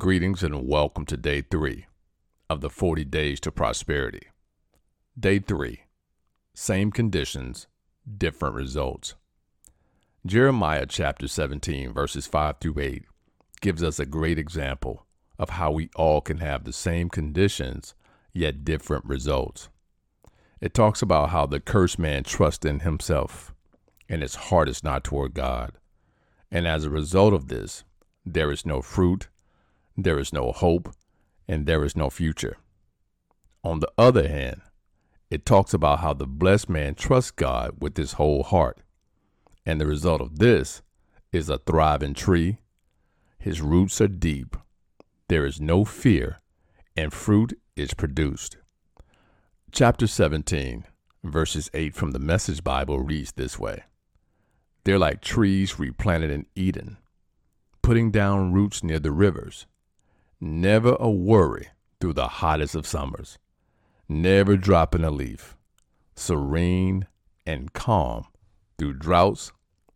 Greetings and welcome to day three of the 40 Days to Prosperity. Day three Same conditions, different results. Jeremiah chapter 17, verses 5 through 8, gives us a great example of how we all can have the same conditions, yet different results. It talks about how the cursed man trusts in himself, and his heart is not toward God. And as a result of this, there is no fruit there is no hope, and there is no future. On the other hand, it talks about how the blessed man trusts God with his whole heart. And the result of this is a thriving tree. His roots are deep. There is no fear, and fruit is produced. Chapter 17, verses 8 from the Message Bible reads this way They're like trees replanted in Eden, putting down roots near the rivers Never a worry through the hottest of summers. Never dropping a leaf. Serene and calm through droughts,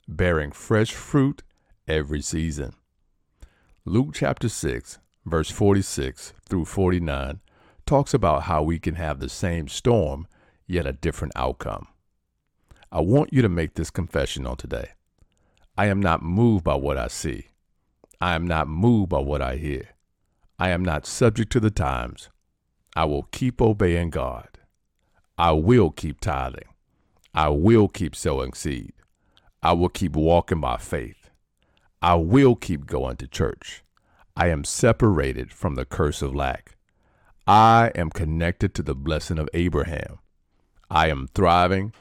bearing fresh fruit every season. Luke chapter 6, verse 46 through 49 talks about how we can have the same storm, yet a different outcome. I want you to make this confession on today. I am not moved by what I see. I am not moved by what I hear. I am not subject to the times. I will keep obeying God. I will keep tithing. I will keep sowing seed. I will keep walking by faith. I will keep going to church. I am separated from the curse of lack. I am connected to the blessing of Abraham. I am thriving.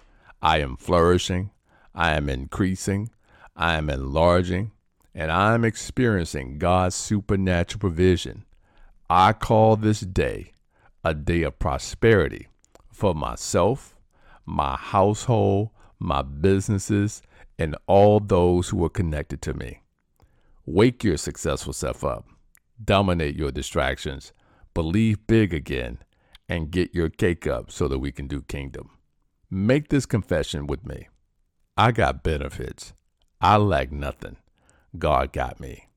I am flourishing. I am increasing. I am enlarging and I'm experiencing God's supernatural provision. I call this day a day of prosperity for myself, my household, my businesses, and all those who are connected to me. Wake your successful self up, dominate your distractions, believe big again, and get your cake up so that we can do kingdom. Make this confession with me. I got benefits. I lack nothing. God got me.